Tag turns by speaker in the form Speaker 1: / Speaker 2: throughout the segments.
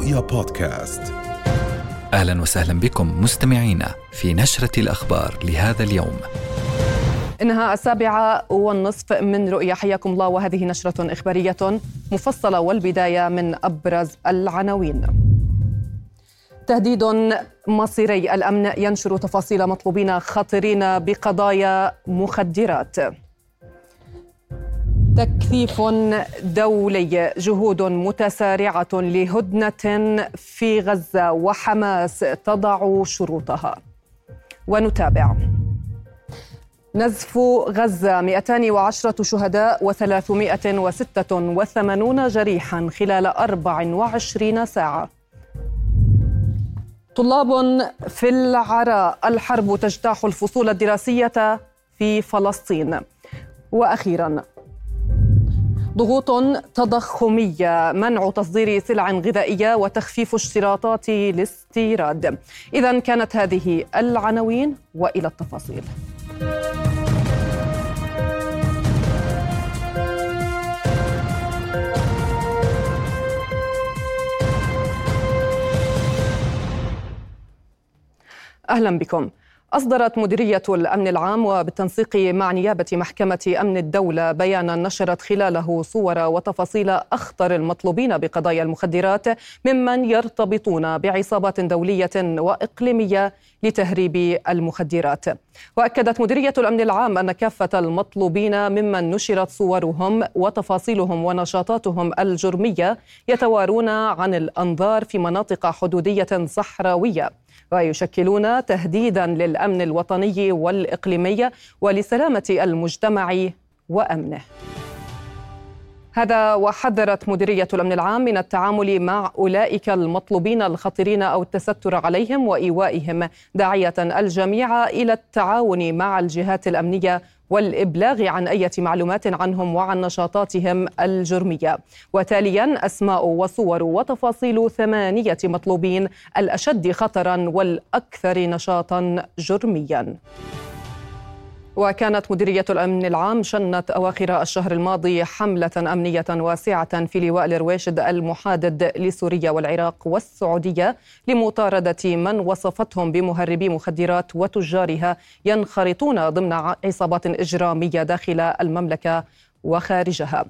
Speaker 1: رؤيا بودكاست
Speaker 2: أهلا وسهلا بكم مستمعينا في نشرة الأخبار لهذا اليوم.
Speaker 3: إنها السابعة والنصف من رؤيا حياكم الله وهذه نشرة إخبارية مفصلة والبداية من أبرز العناوين. تهديد مصيري الأمن ينشر تفاصيل مطلوبين خطرين بقضايا مخدرات. تكثيف دولي جهود متسارعة لهدنة في غزة وحماس تضع شروطها. ونتابع. نزف غزة 210 شهداء و386 جريحا خلال 24 ساعة. طلاب في العراء الحرب تجتاح الفصول الدراسية في فلسطين. وأخيرا ضغوط تضخمية منع تصدير سلع غذائية وتخفيف اشتراطات الاستيراد. إذا كانت هذه العناوين وإلى التفاصيل. أهلا بكم. أصدرت مديرية الأمن العام وبالتنسيق مع نيابة محكمة أمن الدولة بيانا نشرت خلاله صور وتفاصيل أخطر المطلوبين بقضايا المخدرات ممن يرتبطون بعصابات دولية وإقليمية لتهريب المخدرات. وأكدت مديرية الأمن العام أن كافة المطلوبين ممن نشرت صورهم وتفاصيلهم ونشاطاتهم الجرمية يتوارون عن الأنظار في مناطق حدودية صحراوية. ويشكلون تهديدا للأمن الوطني والإقليمي ولسلامة المجتمع وأمنه. هذا وحذرت مديرية الأمن العام من التعامل مع أولئك المطلوبين الخطرين أو التستر عليهم وإيوائهم داعية الجميع إلى التعاون مع الجهات الأمنية والإبلاغ عن أي معلومات عنهم وعن نشاطاتهم الجرمية. وتاليا أسماء وصور وتفاصيل ثمانية مطلوبين الأشد خطرا والأكثر نشاطا جرميا. وكانت مديرية الأمن العام شنت أواخر الشهر الماضي حملة أمنية واسعة في لواء الرويشد المحادد لسوريا والعراق والسعودية لمطاردة من وصفتهم بمهربي مخدرات وتجارها ينخرطون ضمن عصابات إجرامية داخل المملكة وخارجها.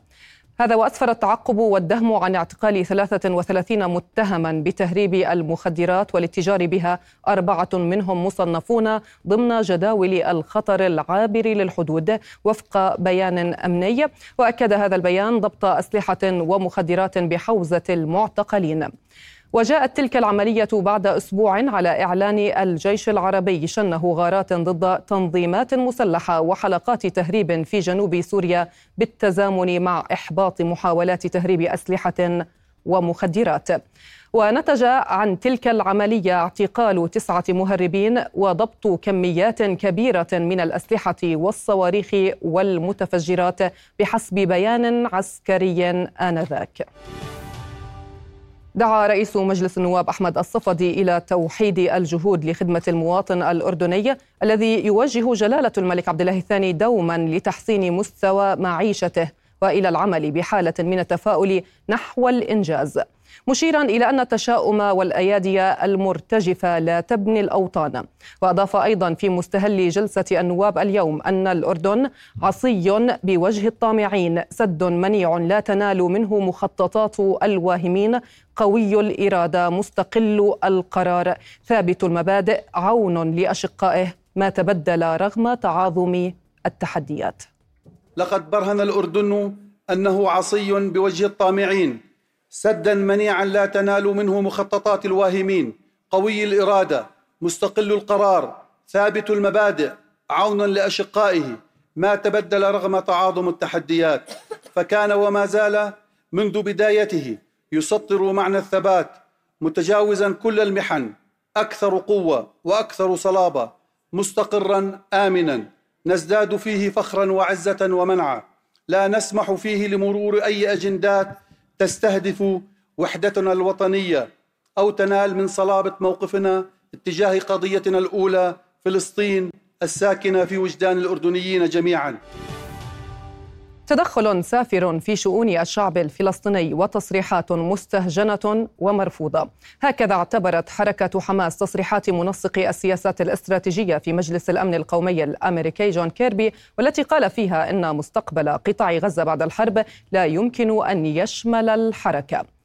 Speaker 3: هذا وأسفر التعقب والدهم عن اعتقال 33 متهما بتهريب المخدرات والاتجار بها أربعة منهم مصنفون ضمن جداول الخطر العابر للحدود وفق بيان أمني. وأكد هذا البيان ضبط أسلحة ومخدرات بحوزة المعتقلين. وجاءت تلك العملية بعد أسبوع على إعلان الجيش العربي شنه غارات ضد تنظيمات مسلحة وحلقات تهريب في جنوب سوريا بالتزامن مع إحباط محاولات تهريب أسلحة ومخدرات ونتج عن تلك العملية اعتقال تسعة مهربين وضبط كميات كبيرة من الأسلحة والصواريخ والمتفجرات بحسب بيان عسكري آنذاك. دعا رئيس مجلس النواب أحمد الصفدي إلى توحيد الجهود لخدمة المواطن الأردني الذي يوجه جلالة الملك عبد الله الثاني دوما لتحسين مستوى معيشته. وإلى العمل بحالة من التفاؤل نحو الإنجاز. مشيرا إلى أن التشاؤم والأيادي المرتجفة لا تبني الأوطان. وأضاف أيضا في مستهل جلسة النواب اليوم أن الأردن عصي بوجه الطامعين سد منيع لا تنال منه مخططات الواهمين قوي الإرادة مستقل القرار ثابت المبادئ عون لأشقائه ما تبدل رغم تعاظم التحديات.
Speaker 4: لقد برهن الأردن أنه عصي بوجه الطامعين سدا منيعا لا تنال منه مخططات الواهمين قوي الإرادة مستقل القرار ثابت المبادئ عونا لأشقائه ما تبدل رغم تعاظم التحديات. فكان وما زال منذ بدايته يسطر معنى الثبات متجاوزا كل المحن أكثر قوة وأكثر صلابة مستقرا آمنا. نزداد فيه فخرا وعزة ومنعا. لا نسمح فيه لمرور أي أجندات تستهدف وحدتنا الوطنية أو تنال من صلابة موقفنا اتجاه قضيتنا الأولى فلسطين الساكنة في وجدان الأردنيين جميعا.
Speaker 3: تدخل سافر في شؤون الشعب الفلسطيني وتصريحات مستهجنة ومرفوضة. هكذا اعتبرت حركة حماس تصريحات منسق السياسات الاستراتيجية في مجلس الأمن القومي الأمريكي جون كيربي والتي قال فيها إن مستقبل قطاع غزة بعد الحرب لا يمكن أن يشمل الحركة.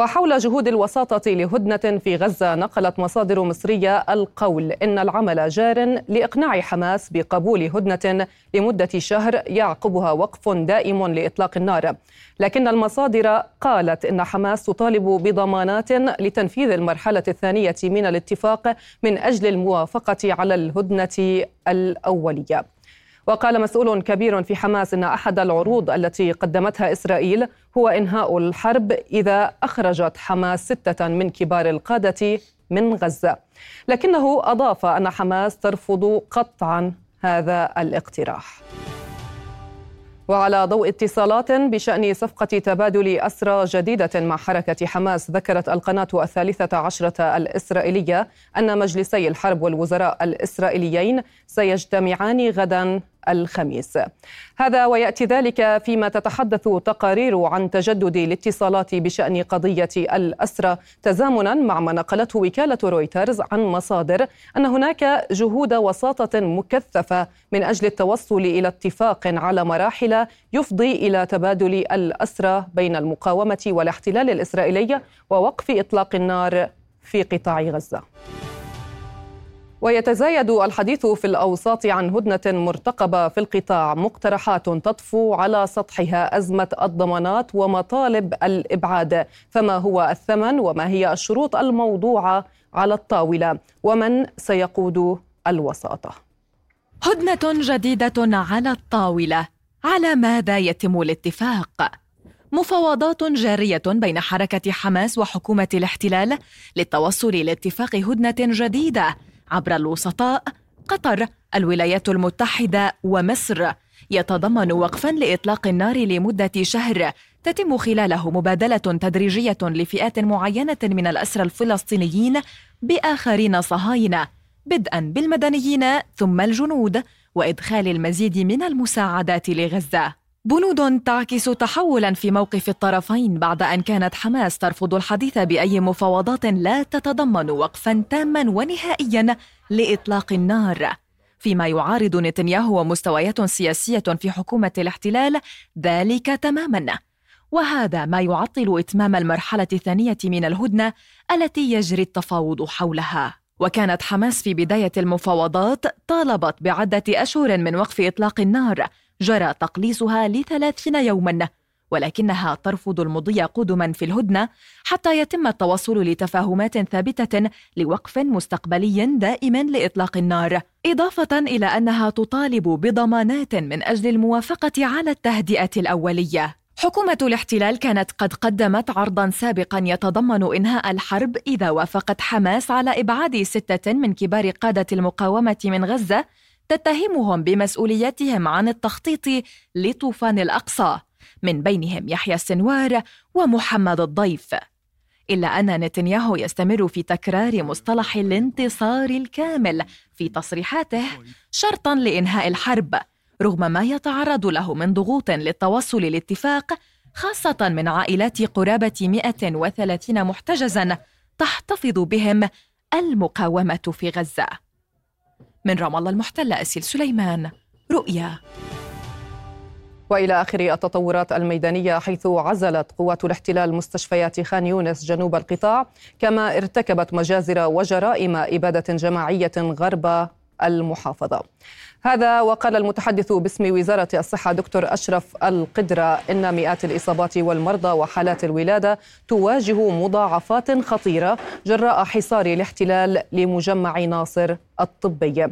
Speaker 3: وحول جهود الوساطة لهدنة في غزة نقلت مصادر مصرية القول إن العمل جار لإقناع حماس بقبول هدنة لمدة شهر يعقبها وقف دائم لإطلاق النار. لكن المصادر قالت إن حماس تطالب بضمانات لتنفيذ المرحلة الثانية من الاتفاق من أجل الموافقة على الهدنة الأولية. وقال مسؤول كبير في حماس إن أحد العروض التي قدمتها إسرائيل هو إنهاء الحرب إذا أخرجت حماس ستة من كبار القادة من غزة. لكنه أضاف أن حماس ترفض قطعا هذا الاقتراح. وعلى ضوء اتصالات بشأن صفقة تبادل أسرى جديدة مع حركة حماس ذكرت القناة الثالثة عشرة الإسرائيلية أن مجلسي الحرب والوزراء الإسرائيليين سيجتمعان غدا. الخميس. هذا ويأتي ذلك فيما تتحدث تقارير عن تجدد الاتصالات بشأن قضية الاسرى تزامنا مع ما نقلته وكالة رويترز عن مصادر أن هناك جهود وساطة مكثفة من أجل التوصل إلى اتفاق على مراحل يفضي إلى تبادل الاسرى بين المقاومة والاحتلال الإسرائيلي ووقف إطلاق النار في قطاع غزة. ويتزايد الحديث في الأوساط عن هدنة مرتقبة في القطاع. مقترحات تطفو على سطحها أزمة الضمانات ومطالب الإبعاد. فما هو الثمن وما هي الشروط الموضوعة على الطاولة؟ ومن سيقود الوساطة؟
Speaker 1: هدنة جديدة على الطاولة. على ماذا يتم الاتفاق؟ مفاوضات جارية بين حركة حماس وحكومة الاحتلال للتوصل لاتفاق هدنة جديدة. عبر الوسطاء قطر الولايات المتحدة ومصر. يتضمن وقفا لإطلاق النار لمدة شهر. تتم خلاله مبادلة تدريجية لفئات معينة من الأسرى الفلسطينيين بآخرين صهاينة. بدءا بالمدنيين ثم الجنود وإدخال المزيد من المساعدات لغزة. بنود تعكس تحولا في موقف الطرفين بعد أن كانت حماس ترفض الحديث بأي مفاوضات لا تتضمن وقفا تاما ونهائيا لإطلاق النار. فيما يعارض نتنياهو ومستويات سياسية في حكومة الاحتلال ذلك تماما. وهذا ما يعطل إتمام المرحلة الثانية من الهدنة التي يجري التفاوض حولها. وكانت حماس في بداية المفاوضات طالبت بعدة أشهر من وقف إطلاق النار جرى تقليصها لثلاثين يوما ولكنها ترفض المضي قدما في الهدنة حتى يتم التوصل لتفاهمات ثابتة لوقف مستقبلي دائم لإطلاق النار إضافة إلى أنها تطالب بضمانات من أجل الموافقة على التهدئة الأولية. حكومة الاحتلال كانت قد قدمت عرضا سابقا يتضمن إنهاء الحرب إذا وافقت حماس على إبعاد ستة من كبار قادة المقاومة من غزة تتهمهم بمسؤوليتهم عن التخطيط لطوفان الأقصى من بينهم يحيى السنوار ومحمد الضيف. إلا أن نتنياهو يستمر في تكرار مصطلح الانتصار الكامل في تصريحاته شرطا لإنهاء الحرب رغم ما يتعرض له من ضغوط للتوصل لاتفاق خاصة من عائلات قرابة 130 محتجزا تحتفظ بهم المقاومة في غزة. من رام الله المحتلة أسيل سليمان رؤيا
Speaker 3: وإلى آخر التطورات الميدانية حيث عزلت قوات الاحتلال مستشفيات خان يونس جنوب القطاع كما ارتكبت مجازر وجرائم إبادة جماعية غرب المحافظة. هذا وقال المتحدث باسم وزارة الصحة دكتور أشرف القدرة إن مئات الإصابات والمرضى وحالات الولادة تواجه مضاعفات خطيرة جراء حصار الاحتلال لمجمع ناصر الطبي.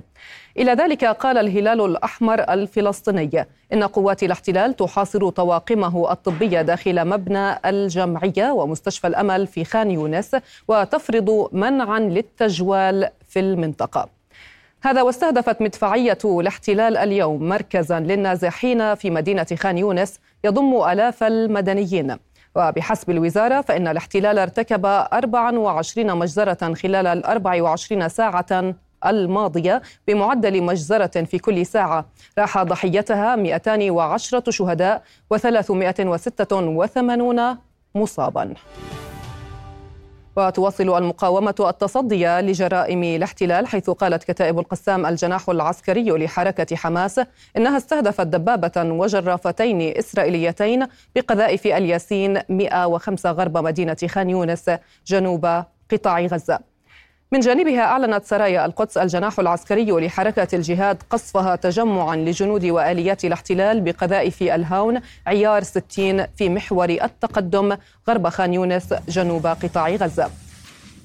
Speaker 3: إلى ذلك قال الهلال الأحمر الفلسطيني إن قوات الاحتلال تحاصر طواقمه الطبية داخل مبنى الجمعية ومستشفى الأمل في خان يونس وتفرض منعا للتجوال في المنطقة. هذا واستهدفت مدفعية الاحتلال اليوم مركزا للنازحين في مدينة خان يونس يضم آلاف المدنيين. وبحسب الوزارة فإن الاحتلال ارتكب 24 مجزرة خلال ال 24 ساعة الماضية بمعدل مجزرة في كل ساعة. راح ضحيتها 210 شهداء و386 مصابا. وتواصل المقاومة التصدي لجرائم الاحتلال حيث قالت كتائب القسام الجناح العسكري لحركة حماس إنها استهدفت دبابة وجرافتين إسرائيليتين بقذائف الياسين 105 غرب مدينة خان يونس جنوب قطاع غزة. من جانبها أعلنت سرايا القدس الجناح العسكري لحركة الجهاد قصفها تجمعا لجنود وآليات الاحتلال بقذائف الهاون عيار 60 في محور التقدم غرب خان يونس جنوب قطاع غزة.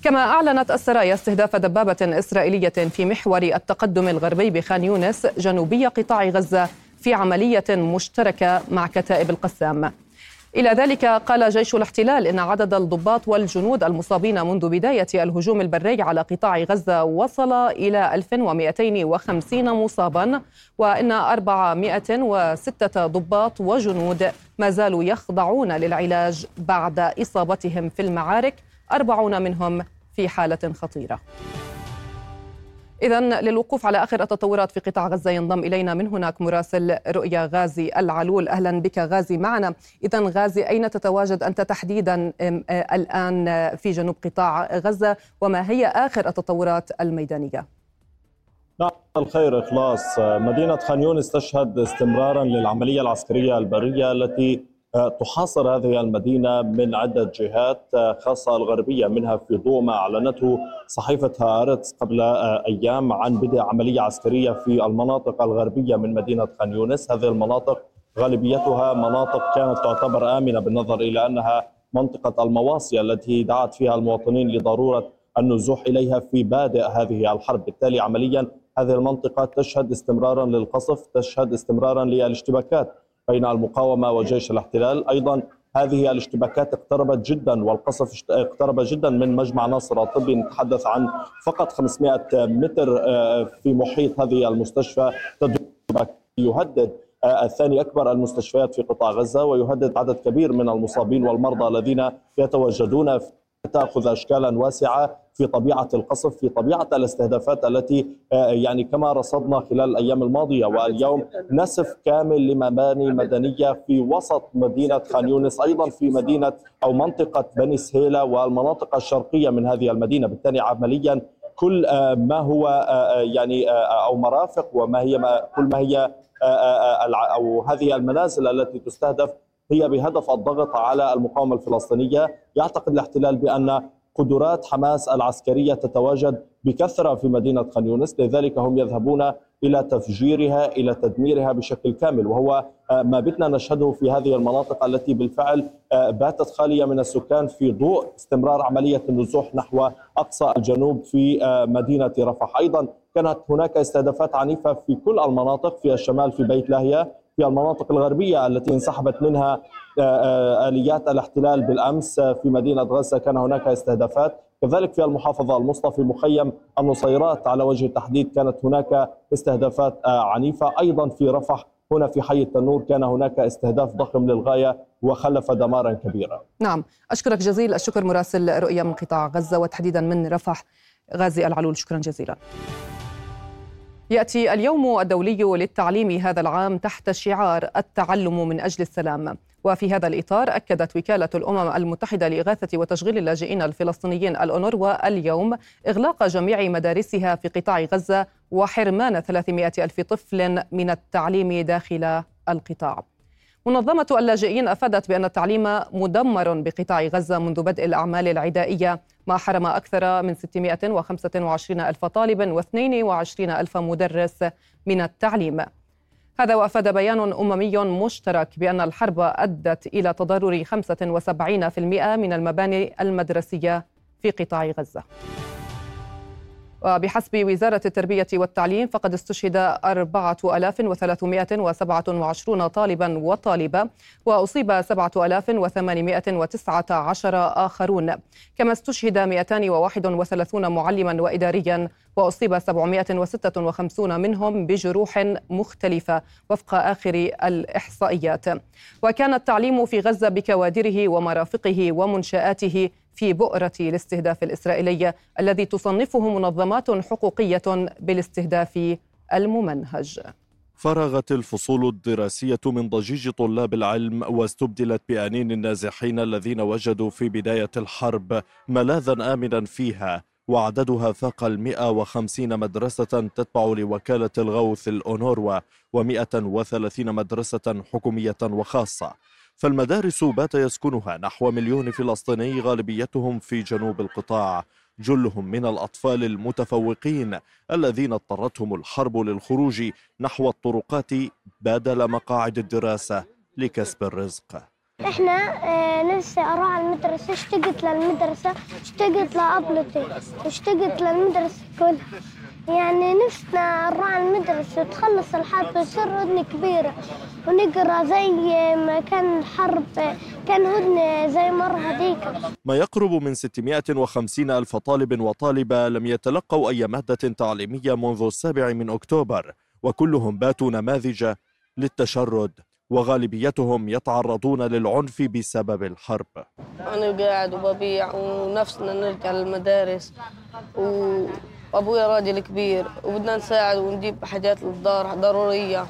Speaker 3: كما أعلنت السرايا استهداف دبابة إسرائيلية في محور التقدم الغربي بخان يونس جنوبي قطاع غزة في عملية مشتركة مع كتائب القسام. إلى ذلك قال جيش الاحتلال إن عدد الضباط والجنود المصابين منذ بداية الهجوم البري على قطاع غزة وصل إلى 1250 مصابا وإن 406 ضباط وجنود ما زالوا يخضعون للعلاج بعد إصابتهم في المعارك 40 منهم في حالة خطيرة. إذا للوقوف على آخر التطورات في قطاع غزة ينضم إلينا من هناك مراسل رؤيا غازي العلول. أهلا بك غازي معنا. إذا غازي أين تتواجد أنت تحديدا الآن في جنوب قطاع غزة؟ وما هي آخر التطورات الميدانية؟
Speaker 5: نعم الخير إخلاص. مدينة خان يونس تشهد استمرارا للعملية العسكرية البرية التي تحاصر هذه المدينة من عدة جهات خاصة الغربية منها في ضوء ما أعلنته صحيفة هارتس قبل أيام عن بدء عملية عسكرية في المناطق الغربية من مدينة خان يونس. هذه المناطق غالبيتها مناطق كانت تعتبر آمنة بالنظر إلى أنها منطقة المواصي التي دعت فيها المواطنين لضرورة النزوح إليها في بادئ هذه الحرب. بالتالي عمليا هذه المنطقة تشهد استمرارا للقصف تشهد استمرارا للاشتباكات بين المقاومة وجيش الاحتلال. أيضا هذه الاشتباكات اقتربت جدا والقصف اقترب جدا من مجمع ناصر الطبي. نتحدث عن فقط 500 متر آه، في محيط هذه المستشفى يهدد آه، الثاني أكبر المستشفيات في قطاع غزة ويهدد عدد كبير من المصابين والمرضى الذين يتواجدون تأخذ اشكالا واسعة في طبيعة القصف في طبيعة الاستهدافات التي آه، يعني كما رصدنا خلال الأيام الماضية. واليوم نسف كامل لمباني مدنية في وسط مدينة خان يونس أيضا في مدينة أو منطقة بني سهيلة والمناطق الشرقية من هذه المدينة. بالتالي عمليا كل آه، ما هو آه، يعني أو مرافق وما هي ما كل ما هي أو هذه المنازل التي تستهدف هي بهدف الضغط على المقاومة الفلسطينية. يعتقد الاحتلال بأن قدرات حماس العسكرية تتواجد بكثرة في مدينة خان يونس. لذلك هم يذهبون إلى تفجيرها إلى تدميرها بشكل كامل. وهو آه، ما بتنا نشهده في هذه المناطق التي بالفعل آه، باتت خالية من السكان في ضوء استمرار عملية النزوح نحو أقصى الجنوب في آه، مدينة رفح. أيضا كانت هناك استهدافات عنيفة في كل المناطق في الشمال في بيت لاهيا في المناطق الغربية التي انسحبت منها آه، آه، آليات الاحتلال بالأمس في مدينة غزة. كان هناك استهدافات. كذلك في المحافظة الوسطى في مخيم النصيرات على وجه التحديد كانت هناك استهدافات آه، عنيفة. أيضا في رفح هنا في حي التنور كان هناك استهداف ضخم للغاية وخلف دمارا كبيرا.
Speaker 3: نعم أشكرك جزيل. الشكر مراسل رؤية من قطاع غزة وتحديدا من رفح غازي العلول. شكرا جزيلا. يأتي اليوم الدولي للتعليم هذا العام تحت شعار التعلم من أجل السلام. وفي هذا الإطار أكدت وكالة الأمم المتحدة لإغاثة وتشغيل اللاجئين الفلسطينيين الأونروا اليوم إغلاق جميع مدارسها في قطاع غزة وحرمان 300 ألف طفل من التعليم داخل القطاع. منظمة اللاجئين أفادت بأن التعليم مدمر بقطاع غزة منذ بدء الأعمال العدائية ما حرم أكثر من 625 ألف طالب و22 ألف مدرس من التعليم. هذا وأفاد بيان أممي مشترك بأن الحرب أدت إلى تضرر 75% من المباني المدرسية في قطاع غزة. وبحسب وزارة التربية والتعليم فقد استشهد 4327 طالبا وطالبة وأصيب 7819 آخرون. كما استشهد 231 معلما وإداريا وأصيب 756 منهم بجروح مختلفة وفق آخر الإحصائيات. وكان التعليم في غزة بكوادره ومرافقه ومنشآته في بؤرة الاستهداف الإسرائيلي الذي تصنفه منظمات حقوقية بالاستهداف الممنهج.
Speaker 6: فرغت الفصول الدراسية من ضجيج طلاب العلم واستبدلت بأنين النازحين الذين وجدوا في بداية الحرب ملاذا آمنا فيها وعددها فاق المئة وخمسين مدرسة تتبع لوكالة الغوث الأونوروا ومئة وثلاثين مدرسة حكومية وخاصة. فالمدارس بات يسكنها نحو مليون فلسطيني غالبيتهم في جنوب القطاع. جلهم من الأطفال المتفوقين الذين اضطرتهم الحرب للخروج نحو الطرقات بدل مقاعد الدراسة لكسب الرزق.
Speaker 7: إحنا نفسي أروح على المدرسة اشتقت للمدرسة اشتقت لأبلتي اشتقت للمدرسة كلها. يعني نفسنا نروح على المدرسة تخلص الحرب تصير هدنة كبيرة. ونقرأ زي ما كان الحرب كان هدنة زي مرة هديك
Speaker 6: ما يقرب من 650 ألف طالب وطالبة لم يتلقوا أي مادة تعليمية منذ السابع من أكتوبر وكلهم باتوا نماذج للتشرد وغالبيتهم يتعرضون للعنف بسبب الحرب.
Speaker 8: أنا قاعد وببيع ونفسنا نرجع للمدارس وأبويا راجل كبير وبدنا نساعد ونجيب حاجات للدار ضرورية.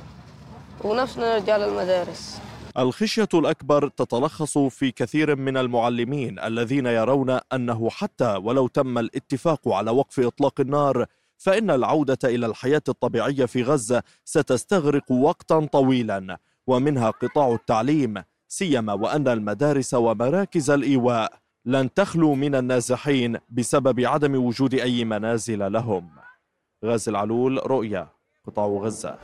Speaker 8: ونفسنا نرجع للمدارس
Speaker 6: الخشية الأكبر تتلخص في كثير من المعلمين الذين يرون أنه حتى ولو تم الاتفاق على وقف إطلاق النار فإن العودة إلى الحياة الطبيعية في غزة ستستغرق وقتا طويلا ومنها قطاع التعليم سيما وأن المدارس ومراكز الإيواء لن تخلو من النازحين بسبب عدم وجود أي منازل لهم. غازي العلول رؤيا قطاع غزة.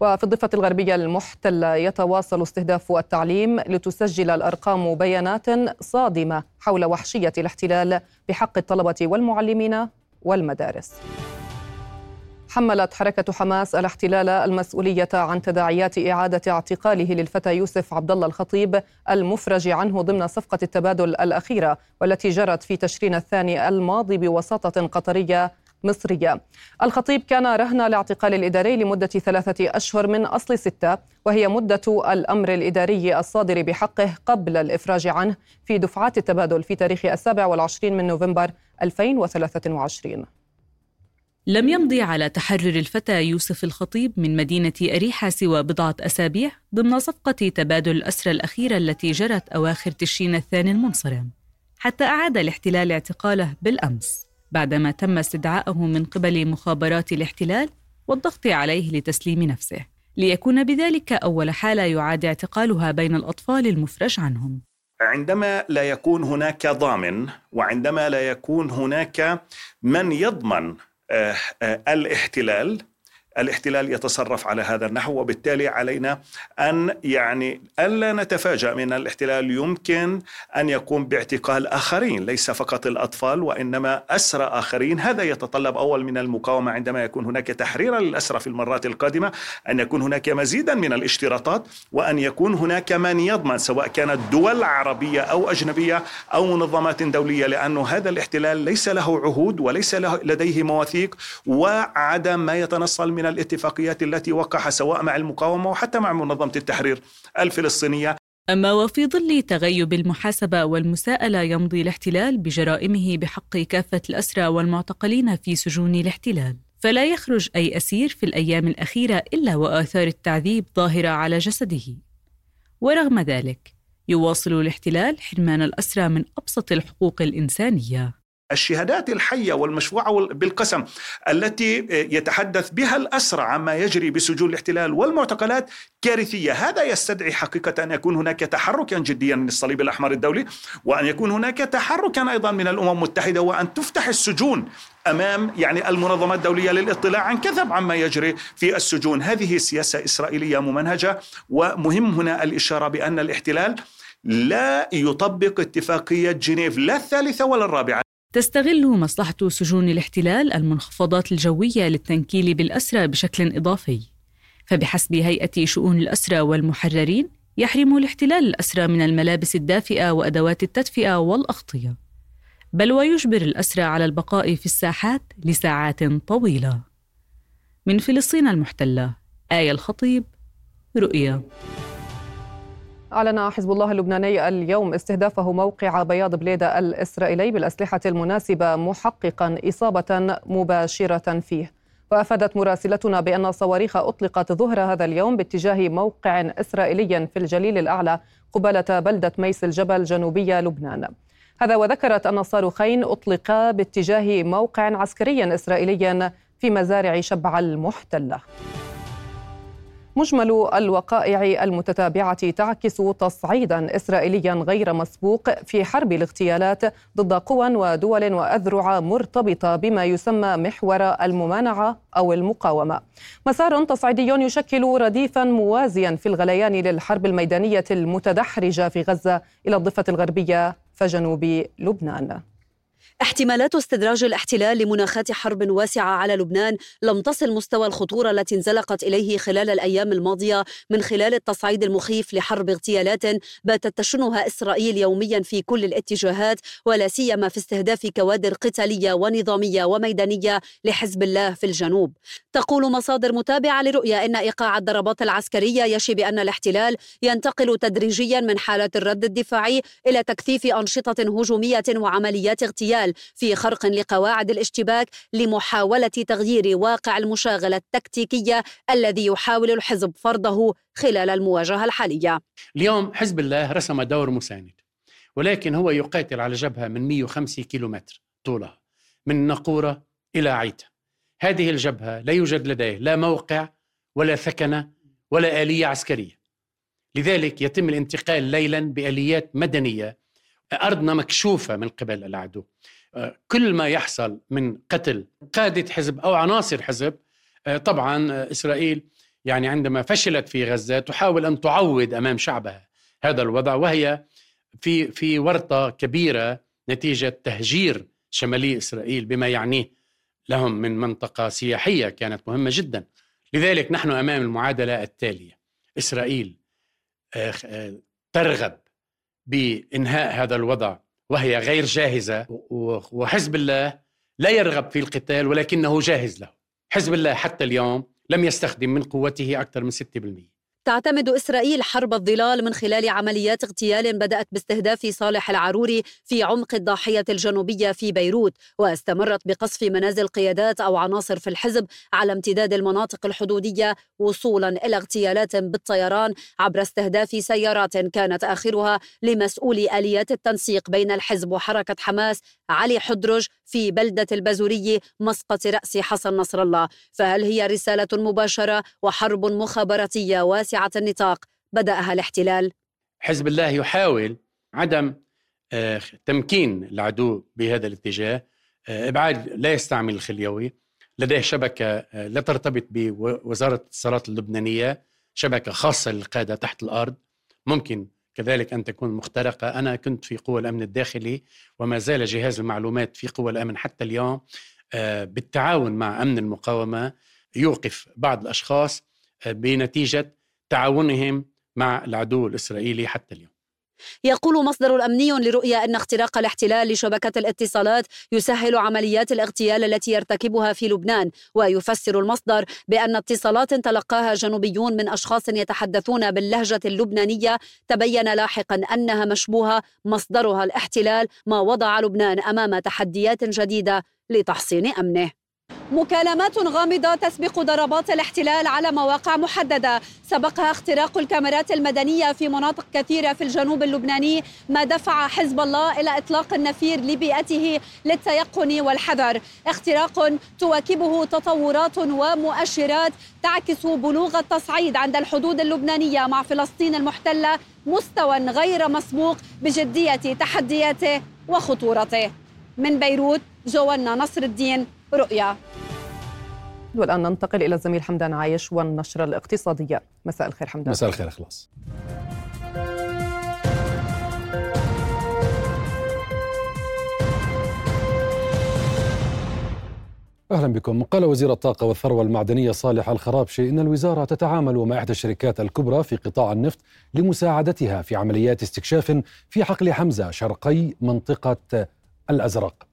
Speaker 3: وفي الضفة الغربية المحتلة يتواصل استهداف التعليم لتسجل الأرقام بيانات صادمة حول وحشية الاحتلال بحق الطلبة والمعلمين والمدارس. حملت حركة حماس الاحتلال المسؤولية عن تداعيات إعادة اعتقاله للفتى يوسف عبد الله الخطيب المفرج عنه ضمن صفقة التبادل الأخيرة والتي جرت في تشرين الثاني الماضي بوساطة قطرية مصرية. الخطيب كان رهن الاعتقال الإداري لمدة ثلاثة أشهر من أصل ستة وهي مدة الأمر الإداري الصادر بحقه قبل الإفراج عنه في دفعات التبادل في تاريخ السابع والعشرين من نوفمبر 2023
Speaker 9: لم يمضي على تحرر الفتى يوسف الخطيب من مدينة أريحة سوى بضعة أسابيع ضمن صفقة تبادل الأسرى الأخيرة التي جرت أواخر تشرين الثاني المنصرم حتى أعاد الاحتلال اعتقاله بالأمس. بعدما تم استدعائه من قبل مخابرات الاحتلال والضغط عليه لتسليم نفسه. ليكون بذلك أول حالة يعاد اعتقالها بين الأطفال المفرج عنهم.
Speaker 10: عندما لا يكون هناك ضامن وعندما لا يكون هناك من يضمن آه، آه، الاحتلال الاحتلال يتصرف على هذا النحو وبالتالي علينا أن يعني ألا نتفاجأ من الاحتلال يمكن أن يقوم باعتقال آخرين ليس فقط الأطفال وإنما أسرى آخرين. هذا يتطلب أول من المقاومة عندما يكون هناك تحريرا للأسرى في المرات القادمة أن يكون هناك مزيدا من الاشتراطات وأن يكون هناك من يضمن سواء كانت دول عربية أو أجنبية أو منظمات دولية لأنه هذا الاحتلال ليس له عهود وليس له لديه مواثيق وعدم ما يتنصل من الاتفاقيات التي وقعها سواء مع المقاومة وحتى مع منظمة التحرير الفلسطينية.
Speaker 9: أما وفي ظل تغيب المحاسبة والمساءلة يمضي الاحتلال بجرائمه بحق كافة الأسرى والمعتقلين في سجون الاحتلال. فلا يخرج أي أسير في الأيام الأخيرة إلا وآثار التعذيب ظاهرة على جسده. ورغم ذلك يواصل الاحتلال حرمان الأسرى من أبسط الحقوق الإنسانية.
Speaker 10: الشهادات الحية والمشروعة بالقسم التي يتحدث بها الأسرى عما يجري بسجون الاحتلال والمعتقلات كارثية. هذا يستدعي حقيقة أن يكون هناك تحركا جديا من الصليب الأحمر الدولي وأن يكون هناك تحركا أيضا من الأمم المتحدة وأن تفتح السجون أمام يعني المنظمات الدولية للاطلاع عن كثب عما يجري في السجون، هذه سياسة إسرائيلية ممنهجة ومهم هنا الإشارة بأن الاحتلال لا يطبق اتفاقية جنيف لا الثالثة ولا الرابعة.
Speaker 9: تستغل مصلحة سجون الاحتلال المنخفضات الجوية للتنكيل بالأسرى بشكل إضافي. فبحسب هيئة شؤون الأسرى والمحررين يحرم الاحتلال الأسرى من الملابس الدافئة وأدوات التدفئة والأغطية. بل ويجبر الأسرى على البقاء في الساحات لساعات طويلة. من فلسطين المحتلة آية الخطيب رؤيا.
Speaker 3: أعلن حزب الله اللبناني اليوم استهدافه موقع بياض بليدة الإسرائيلي بالأسلحة المناسبة محققا إصابة مباشرة فيه وأفادت مراسلتنا بأن صواريخ أطلقت ظهر هذا اليوم باتجاه موقع إسرائيلي في الجليل الأعلى قبالة بلدة ميس الجبل جنوبي لبنان. هذا وذكرت أن الصاروخين أطلقا باتجاه موقع عسكري إسرائيلي في مزارع شبع المحتلة. مجمل الوقائع المتتابعة تعكس تصعيدا إسرائيليا غير مسبوق في حرب الاغتيالات ضد قوى ودول وأذرع مرتبطة بما يسمى محور الممانعة أو المقاومة. مسار تصعيدي يشكل رديفا موازيا في الغليان للحرب الميدانية المتدحرجة في غزة إلى الضفة الغربية فجنوب لبنان.
Speaker 11: احتمالات استدراج الاحتلال لمناخات حرب واسعة على لبنان لم تصل مستوى الخطورة التي انزلقت إليه خلال الأيام الماضية من خلال التصعيد المخيف لحرب اغتيالات باتت تشنها إسرائيل يوميا في كل الاتجاهات ولا سيما في استهداف كوادر قتالية ونظامية وميدانية لحزب الله في الجنوب. تقول مصادر متابعة لرؤية أن إيقاع الضربات العسكرية يشي بأن الاحتلال ينتقل تدريجيا من حالة الرد الدفاعي إلى تكثيف أنشطة هجومية وعمليات اغتيال. في خرق لقواعد الاشتباك لمحاولة تغيير واقع المشاغلة التكتيكية الذي يحاول الحزب فرضه خلال المواجهة الحالية.
Speaker 12: اليوم حزب الله رسم دور مساند ولكن هو يقاتل على جبهة من 105 كيلومتر طولها من نقورة إلى عيتا هذه الجبهة لا يوجد لديه لا موقع ولا ثكنة ولا آلية عسكرية. لذلك يتم الانتقال ليلا بآليات مدنية أرضنا مكشوفة من قبل العدو. كل ما يحصل من قتل قادة حزب أو عناصر حزب آه، طبعا آه، إسرائيل يعني عندما فشلت في غزة تحاول أن تعوض أمام شعبها هذا الوضع وهي في في ورطة كبيرة نتيجة تهجير شمالي إسرائيل بما يعنيه لهم من منطقة سياحية كانت مهمة جدا. لذلك نحن أمام المعادلة التالية. إسرائيل آه، ترغب بإنهاء هذا الوضع وهي غير جاهزة. وحزب الله لا يرغب في القتال ولكنه جاهز له. حزب الله حتى اليوم لم يستخدم من قوته أكثر من 6%
Speaker 11: تعتمد إسرائيل حرب الظلال من خلال عمليات اغتيال بدأت باستهداف صالح العروري في عمق الضاحية الجنوبية في بيروت واستمرت بقصف منازل قيادات أو عناصر في الحزب على امتداد المناطق الحدودية وصولا إلى اغتيالات بالطيران عبر استهداف سيارات كانت آخرها لمسؤولي آليات التنسيق بين الحزب وحركة حماس علي حدرج في بلدة البزوري مسقط رأس حسن نصر الله. فهل هي رسالة مباشرة وحرب مخابراتية واسعة؟ النطاق بدأها الاحتلال؟
Speaker 12: حزب الله يحاول عدم آه، تمكين العدو بهذا الاتجاه. آه، إبعاد لا يستعمل الخليوي لديه شبكة آه، لا ترتبط بوزارة الاتصالات اللبنانية شبكة خاصة للقادة تحت الأرض. ممكن كذلك أن تكون مخترقة. أنا كنت في قوى الأمن الداخلي وما زال جهاز المعلومات في قوى الأمن حتى اليوم بالتعاون مع أمن المقاومة يوقف بعض الأشخاص آه، بنتيجة تعاونهم مع العدو الإسرائيلي حتى اليوم.
Speaker 11: يقول مصدر أمني لرؤية أن اختراق الاحتلال لشبكة الاتصالات يسهل عمليات الاغتيال التي يرتكبها في لبنان ويفسر المصدر بأن اتصالات تلقاها جنوبيون من أشخاص يتحدثون باللهجة اللبنانية. تبين لاحقا أنها مشبوهة مصدرها الاحتلال ما وضع لبنان أمام تحديات جديدة لتحصين أمنه. مكالمات غامضة تسبق ضربات الاحتلال على مواقع محددة. سبقها اختراق الكاميرات المدنية في مناطق كثيرة في الجنوب اللبناني ما دفع حزب الله إلى إطلاق النفير لبيئته للتيقن والحذر. اختراق تواكبه تطورات ومؤشرات تعكس بلوغ التصعيد عند الحدود اللبنانية مع فلسطين المحتلة مستوى غير مسبوق بجدية تحدياته وخطورته. من بيروت جوانا نصر الدين. رؤيا.
Speaker 3: والآن ننتقل إلى الزميل حمدان عايش والنشرة الاقتصادية. مساء الخير حمدان.
Speaker 13: مساء الخير إخلاص. أهلا بكم. قال وزير الطاقة والثروة المعدنية صالح الخرابشي إن الوزارة تتعامل مع إحدى الشركات الكبرى في قطاع النفط لمساعدتها في عمليات استكشاف في حقل حمزة شرقي منطقة الأزرق.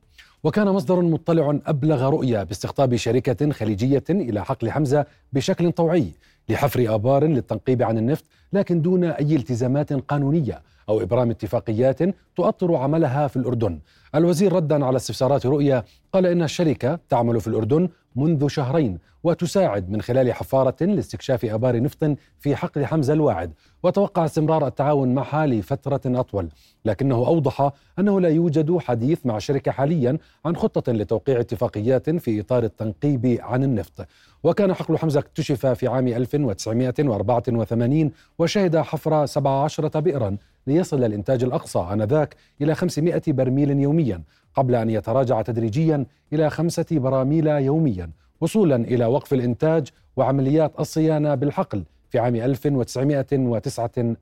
Speaker 13: وكان مصدر مطلع أبلغ رؤية باستقطاب شركة خليجية إلى حقل حمزة بشكل طوعي لحفر آبار للتنقيب عن النفط لكن دون أي التزامات قانونية أو إبرام اتفاقيات تؤطر عملها في الأردن. الوزير ردا على استفسارات رؤيا قال إن الشركة تعمل في الأردن منذ شهرين وتساعد من خلال حفارة لاستكشاف آبار نفط في حقل حمزة الواعد. وتوقع استمرار التعاون معها لفترة أطول. لكنه أوضح أنه لا يوجد حديث مع الشركة حاليا عن خطة لتوقيع اتفاقيات في إطار التنقيب عن النفط. وكان حقل حمزة اكتشف في عام 1984 وشهد حفر 17 بئرا ليصل الإنتاج الأقصى آنذاك إلى 500 برميل يوميا قبل أن يتراجع تدريجيا إلى خمسة براميل يوميا. وصولا إلى وقف الإنتاج وعمليات الصيانة بالحقل في عام 1989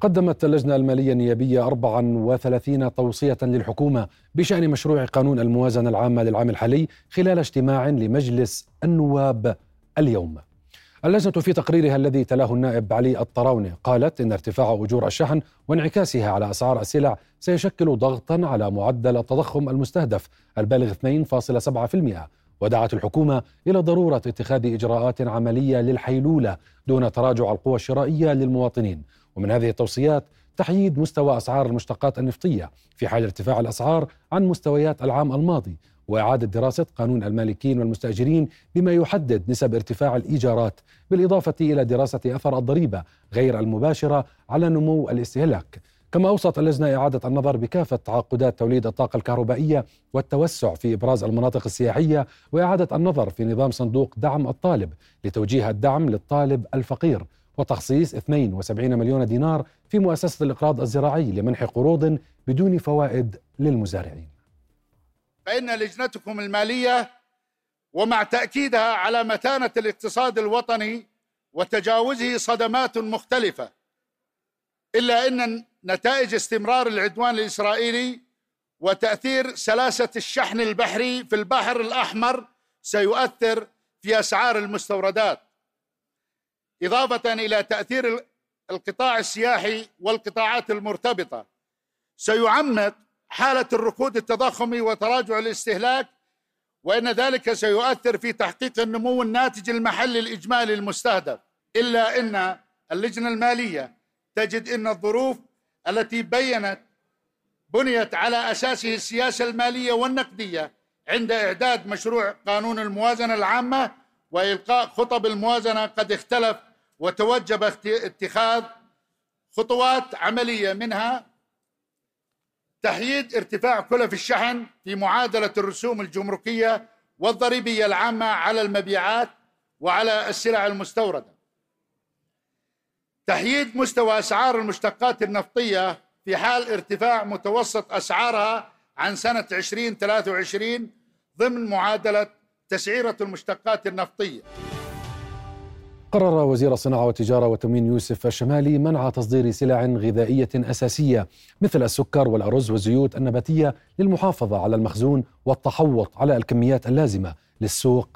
Speaker 13: قدمت اللجنة المالية النيابية 34 توصية للحكومة بشأن مشروع قانون الموازنة العامة للعام الحالي خلال اجتماع لمجلس النواب اليوم. اللجنة في تقريرها الذي تلاه النائب علي الطراونة قالت إن ارتفاع أجور الشحن وانعكاسها على أسعار السلع سيشكل ضغطا على معدل التضخم المستهدف البالغ 2.7% ودعت الحكومة إلى ضرورة اتخاذ إجراءات عملية للحيلولة دون تراجع القوى الشرائية للمواطنين. ومن هذه التوصيات تحييد مستوى أسعار المشتقات النفطية في حال ارتفاع الأسعار عن مستويات العام الماضي. وإعادة دراسة قانون المالكين والمستأجرين بما يحدد نسب ارتفاع الإيجارات بالإضافة إلى دراسة أثر الضريبة غير المباشرة على نمو الاستهلاك. كما أوصت اللجنة إعادة النظر بكافة تعاقدات توليد الطاقة الكهربائية والتوسع في إبراز المناطق السياحية وإعادة النظر في نظام صندوق دعم الطالب لتوجيه الدعم للطالب الفقير وتخصيص 72 مليون دينار في مؤسسة الإقراض الزراعي لمنح قروض بدون فوائد للمزارعين.
Speaker 14: فإن لجنتكم المالية ومع تأكيدها على متانة الاقتصاد الوطني وتجاوزه صدمات مختلفة إلا أن نتائج استمرار العدوان الإسرائيلي وتأثير سلاسة الشحن البحري في البحر الأحمر سيؤثر في أسعار المستوردات إضافة إلى تأثير القطاع السياحي والقطاعات المرتبطة سيعمق حالة الركود التضخمي وتراجع الاستهلاك وإن ذلك سيؤثر في تحقيق النمو الناتج المحلي الإجمالي المستهدف. إلا أن اللجنة المالية تجد أن الظروف التي بينت بنيت على أساسه السياسة المالية والنقدية عند إعداد مشروع قانون الموازنة العامة وإلقاء خطب الموازنة قد اختلف وتوجب اتخاذ خطوات عملية منها تحييد ارتفاع كلف الشحن في معادلة الرسوم الجمركية والضريبية العامة على المبيعات وعلى السلع المستوردة. تحييد مستوى أسعار المشتقات النفطية في حال ارتفاع متوسط أسعارها عن سنة 2023 ضمن معادلة تسعيرة المشتقات النفطية.
Speaker 13: قرر وزير الصناعة والتجارة والتموين يوسف الشمالي منع تصدير سلع غذائية أساسية مثل السكر والأرز والزيوت النباتية للمحافظة على المخزون والتحوط على الكميات اللازمة للسوق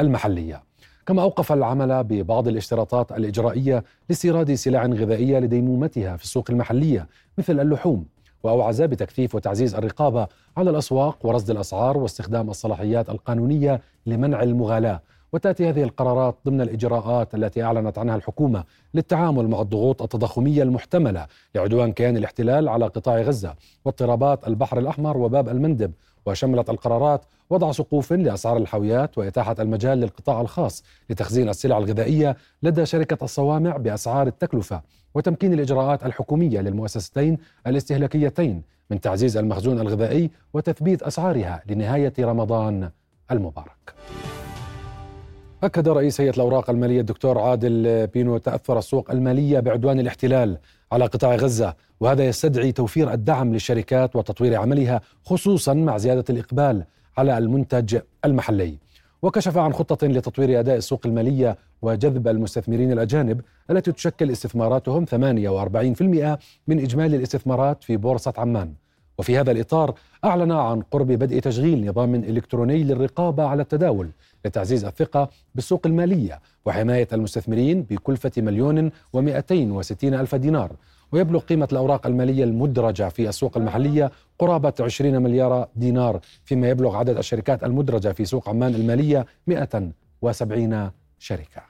Speaker 13: المحلية. كما أوقف العمل ببعض الاشتراطات الإجرائية لاستيراد سلع غذائية لديمومتها في السوق المحلية مثل اللحوم وأوعز بتكثيف وتعزيز الرقابة على الأسواق ورصد الأسعار واستخدام الصلاحيات القانونية لمنع المغالاة. وتأتي هذه القرارات ضمن الإجراءات التي أعلنت عنها الحكومة للتعامل مع الضغوط التضخمية المحتملة لعدوان كيان الاحتلال على قطاع غزة واضطرابات البحر الأحمر وباب المندب وشملت القرارات وضع سقوف لأسعار الحاويات وإتاحة المجال للقطاع الخاص لتخزين السلع الغذائية لدى شركة الصوامع بأسعار التكلفة وتمكين الإجراءات الحكومية للمؤسستين الاستهلاكيتين من تعزيز المخزون الغذائي وتثبيت أسعارها لنهاية رمضان المبارك. أكد رئيس هيئة الأوراق المالية الدكتور عادل بينو تأثر السوق المالية بعدوان الاحتلال على قطاع غزة وهذا يستدعي توفير الدعم للشركات وتطوير عملها خصوصا مع زيادة الإقبال على المنتج المحلي. وكشف عن خطة لتطوير أداء السوق المالية وجذب المستثمرين الأجانب التي تشكل استثماراتهم 48% من إجمالي الاستثمارات في بورصة عمان. وفي هذا الإطار أعلن عن قرب بدء تشغيل نظام إلكتروني للرقابة على التداول لتعزيز الثقة بالسوق المالية وحماية المستثمرين بكلفة مليون ومئتين وستين ألف دينار. ويبلغ قيمة الأوراق المالية المدرجة في السوق المحلية قرابة 20 مليار دينار فيما يبلغ عدد الشركات المدرجة في سوق عمان المالية 100 170 شركة.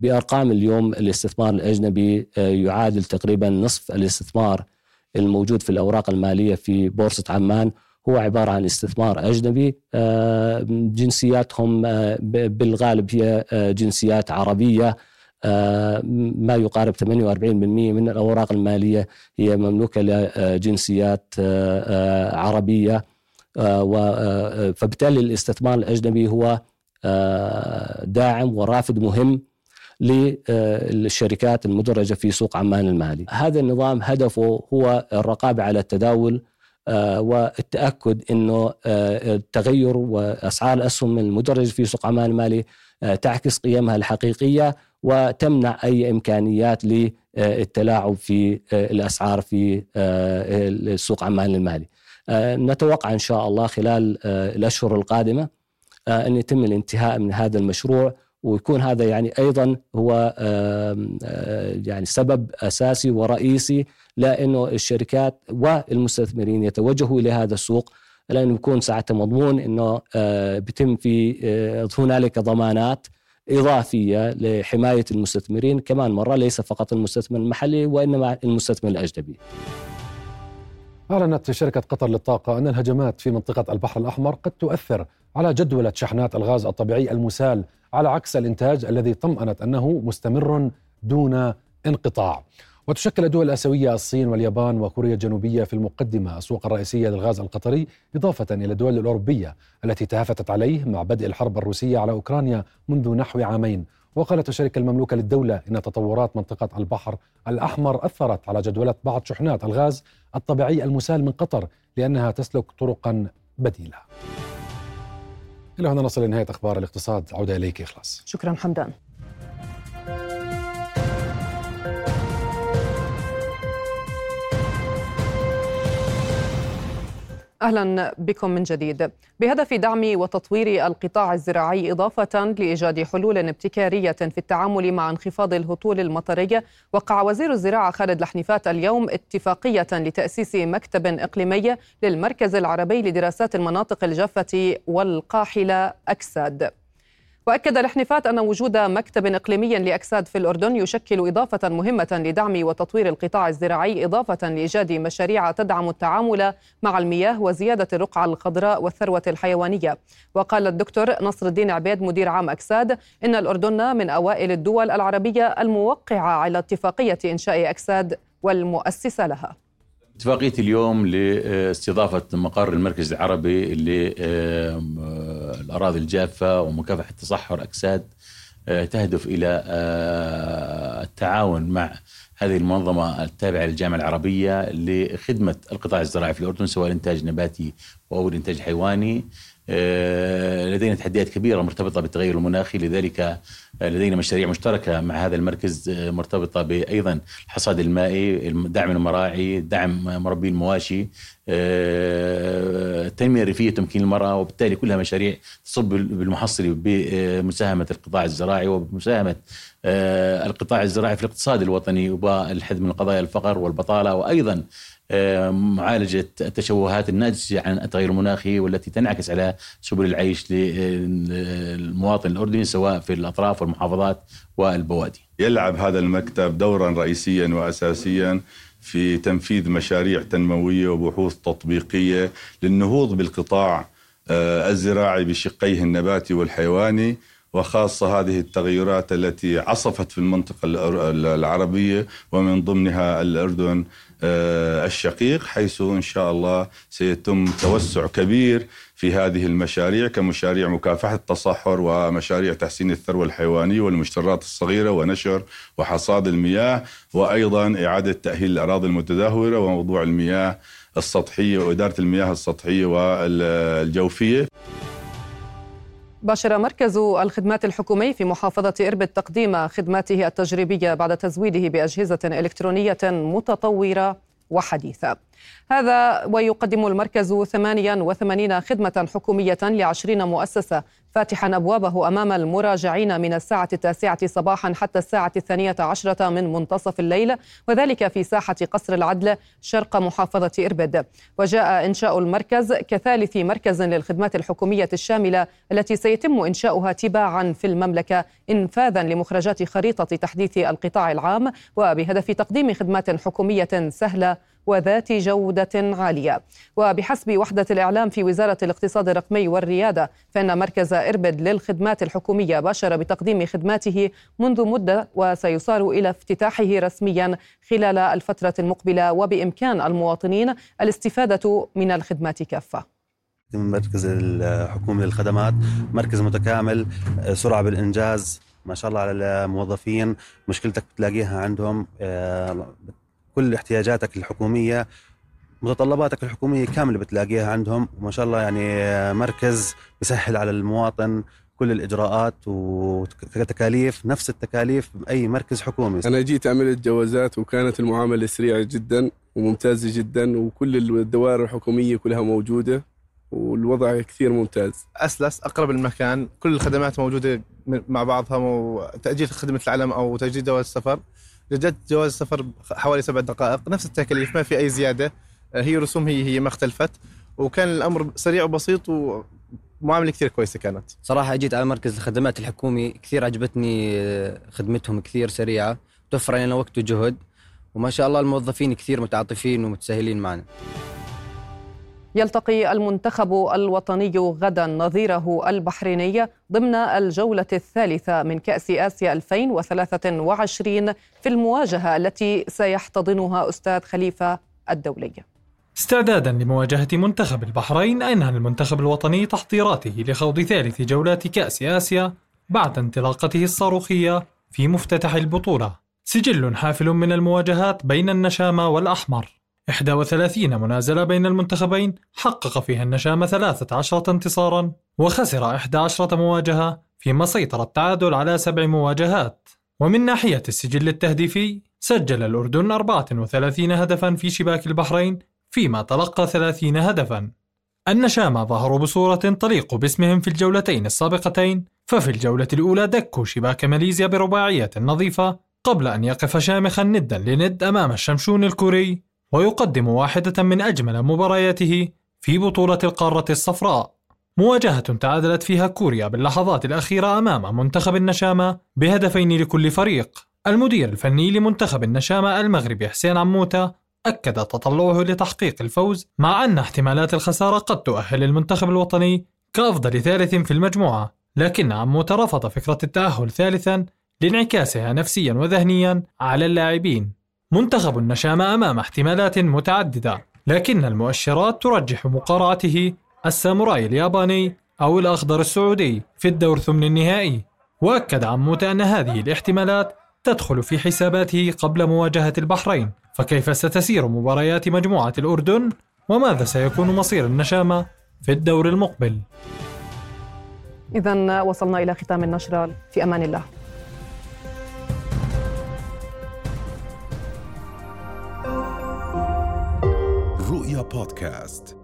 Speaker 15: بأرقام اليوم الاستثمار الأجنبي آه، يعادل تقريبا نصف الاستثمار الموجود في الأوراق المالية في بورصة عمان هو عبارة عن استثمار أجنبي. آه، جنسياتهم آه، بالغالب هي جنسيات عربية. ما يقارب 48% من الأوراق المالية هي مملوكة لجنسيات عربية. فبالتالي الاستثمار الأجنبي هو داعم ورافد مهم للشركات المدرجة في سوق عمان المالي. هذا النظام هدفه هو الرقابة على التداول آه، والتأكد أنه آه، التغير وأسعار الأسهم المدرجة في سوق عمان المالي آه، تعكس قيمها الحقيقية وتمنع أي إمكانيات للتلاعب في الأسعار في سوق عمان المالي. نتوقع إن شاء الله خلال الأشهر القادمة أن يتم الانتهاء من هذا المشروع. ويكون هذا يعني أيضا هو يعني سبب أساسي ورئيسي لأنه الشركات والمستثمرين يتوجهوا إلى هذا السوق. لأنه يكون ساعتها مضمون إنه بيتم في هنالك ضمانات إضافية لحماية المستثمرين. كمان مرة ليس فقط المستثمر المحلي وإنما المستثمر الأجنبي.
Speaker 13: أعلنت شركة قطر للطاقة أن الهجمات في منطقة البحر الأحمر قد تؤثر على جدولة شحنات الغاز الطبيعي المسال على عكس الإنتاج الذي طمأنت أنه مستمر دون انقطاع. وتشكل الدول الآسيوية الصين واليابان وكوريا الجنوبية في المقدمة السوق الرئيسية للغاز القطري إضافة إلى الدول الأوروبية التي تهافتت عليه مع بدء الحرب الروسية على أوكرانيا منذ نحو عامين. وقالت الشركة المملوكة للدولة إن تطورات منطقة البحر الأحمر أثرت على جدولة بعض شحنات الغاز الطبيعي المسال من قطر لأنها تسلك طرقا بديلة. إلى هنا نصل لنهاية أخبار الاقتصاد. عودة إليك إخلاص.
Speaker 3: شكرا حمدان. أهلا بكم من جديد. بهدف دعم وتطوير القطاع الزراعي إضافة لإيجاد حلول ابتكارية في التعامل مع انخفاض الهطول المطري، وقع وزير الزراعة خالد لحنيفات اليوم اتفاقية لتأسيس مكتب إقليمي للمركز العربي لدراسات المناطق الجافة والقاحلة أكساد. وأكد الحنفات أن وجود مكتب إقليمي لأكساد في الأردن يشكل إضافة مهمة لدعم وتطوير القطاع الزراعي إضافة لإيجاد مشاريع تدعم التعامل مع المياه وزيادة الرقعة الخضراء والثروة الحيوانية. وقال الدكتور نصر الدين عبيد مدير عام أكساد إن الأردن من أوائل الدول العربية الموقعة على اتفاقية إنشاء أكساد والمؤسسة لها.
Speaker 16: اتفاقية اليوم لاستضافة مقر المركز العربي للأراضي الجافة ومكافحة تصحر أكساد آه، تهدف إلى آه، التعاون مع هذه المنظمة التابعة للجامعة العربية لخدمة القطاع الزراعي في الأردن سواء الإنتاج النباتي أو الإنتاج الحيواني آه، لدينا تحديات كبيرة مرتبطة بالتغير المناخي لذلك لدينا مشاريع مشتركة مع هذا المركز آه، مرتبطة بأيضا الحصاد المائي دعم المراعي دعم مربي المواشي التنمية الريفية تمكين المرأة وبالتالي كلها مشاريع تصب بالمحصل بمساهمة القطاع الزراعي وبمساهمة القطاع الزراعي في الاقتصاد الوطني والحد من قضايا الفقر والبطالة وأيضا معالجة التشوهات الناتجة عن التغير المناخي والتي تنعكس على سبل العيش للمواطن الأردني سواء في الأطراف والمحافظات والبوادي.
Speaker 17: يلعب هذا المكتب دورا رئيسيا وأساسيا في تنفيذ مشاريع تنموية وبحوث تطبيقية للنهوض بالقطاع آه، الزراعي بشقيه النباتي والحيواني وخاصة هذه التغيرات التي عصفت في المنطقة العربية ومن ضمنها الأردن الشقيق حيث إن شاء الله سيتم توسع كبير في هذه المشاريع كمشاريع مكافحة التصحر ومشاريع تحسين الثروة الحيوانية والمشترات الصغيرة ونشر وحصاد المياه وأيضا إعادة تأهيل الأراضي المتدهورة وموضوع المياه السطحية وإدارة المياه السطحية والجوفية.
Speaker 3: باشر مركز الخدمات الحكومي في محافظة إربد تقديم خدماته التجريبية بعد تزويده بأجهزة إلكترونية متطورة وحديثة. هذا ويقدم المركز 88 خدمة حكومية لعشرين مؤسسة فاتحا أبوابه أمام المراجعين من الساعة التاسعة صباحا حتى الساعة الثانية عشرة من منتصف الليل وذلك في ساحة قصر العدل شرق محافظة إربد. وجاء إنشاء المركز كثالث مركز للخدمات الحكومية الشاملة التي سيتم إنشاؤها تباعا في المملكة إنفاذا لمخرجات خريطة تحديث القطاع العام وبهدف تقديم خدمات حكومية سهلة وذات جودة عالية. وبحسب وحدة الإعلام في وزارة الاقتصاد الرقمي والريادة فإن مركز إربد للخدمات الحكومية باشر بتقديم خدماته منذ مدة وسيصار إلى افتتاحه رسميا خلال الفترة المقبلة. وبإمكان المواطنين الاستفادة من الخدمات كافة.
Speaker 18: مركز الحكومي للخدمات مركز متكامل سرعة بالإنجاز ما شاء الله على الموظفين. مشكلتك بتلاقيها عندهم آه، كل احتياجاتك الحكومية متطلباتك الحكومية كاملة بتلاقيها عندهم وما شاء الله يعني مركز بيسهل على المواطن كل الإجراءات وتكاليف نفس التكاليف بأي مركز حكومي.
Speaker 19: أنا جيت عملت جوازات وكانت المعاملة سريعة جدا وممتازة جدا وكل الدوائر الحكومية كلها موجودة والوضع كثير ممتاز.
Speaker 20: أسلس أقرب المكان كل الخدمات موجودة مع بعضها تأجيل خدمة العلم أو تجديد جواز السفر. جددت جواز السفر حوالي سبع دقائق نفس التكاليف ما في أي زيادة. آه، هي رسوم هي هي ما اختلفت. وكان الأمر سريع وبسيط ومعاملة كثير كويسة كانت.
Speaker 21: صراحة جيت على مركز الخدمات الحكومي كثير عجبتني آه، خدمتهم كثير سريعة. توفر علينا وقت وجهد. وما شاء الله الموظفين كثير متعاطفين ومتساهلين معنا.
Speaker 3: يلتقي المنتخب الوطني غدا نظيره البحريني ضمن الجولة الثالثة من كأس آسيا 2023 في المواجهة التي سيحتضنها أستاذ خليفة الدولي.
Speaker 22: استعدادا لمواجهة منتخب البحرين أنهى المنتخب الوطني تحضيراته لخوض ثالث جولات كأس آسيا بعد انطلاقته الصاروخية في مفتتح البطولة. سجل حافل من المواجهات بين النشامة والأحمر. 31 منازلة بين المنتخبين حقق فيها النشامة 13 انتصارا وخسر 11 مواجهة فيما سيطر التعادل على سبع مواجهات. ومن ناحية السجل التهديفي سجل الأردن 34 هدفا في شباك البحرين فيما تلقى 30 هدفا. النشامة ظهروا بصورة تليق باسمهم في الجولتين السابقتين ففي الجولة الأولى دكوا شباك ماليزيا برباعية نظيفة قبل أن يقف شامخا ندا لند أمام الشمشون الكوري. ويقدم واحدة من أجمل مبارياته في بطولة القارة الصفراء. مواجهة تعادلت فيها كوريا باللحظات الأخيرة أمام منتخب النشامة بهدفين لكل فريق. المدير الفني لمنتخب النشامة المغربي حسين عموتة أكد تطلعه لتحقيق الفوز مع أن احتمالات الخسارة قد تؤهل المنتخب الوطني كأفضل ثالث في المجموعة لكن عموتة رفض فكرة التأهل ثالثا لانعكاسها نفسيا وذهنيا على اللاعبين. منتخب النشامة أمام احتمالات متعددة لكن المؤشرات ترجح مقارعته الساموراي الياباني أو الأخضر السعودي في الدور ثمن النهائي. وأكد عموت أن هذه الاحتمالات تدخل في حساباته قبل مواجهة البحرين. فكيف ستسير مباريات مجموعة الأردن؟ وماذا سيكون مصير النشامة في الدور المقبل؟
Speaker 3: إذا وصلنا إلى ختام النشرة في أمان الله.
Speaker 23: رؤيا بودكاست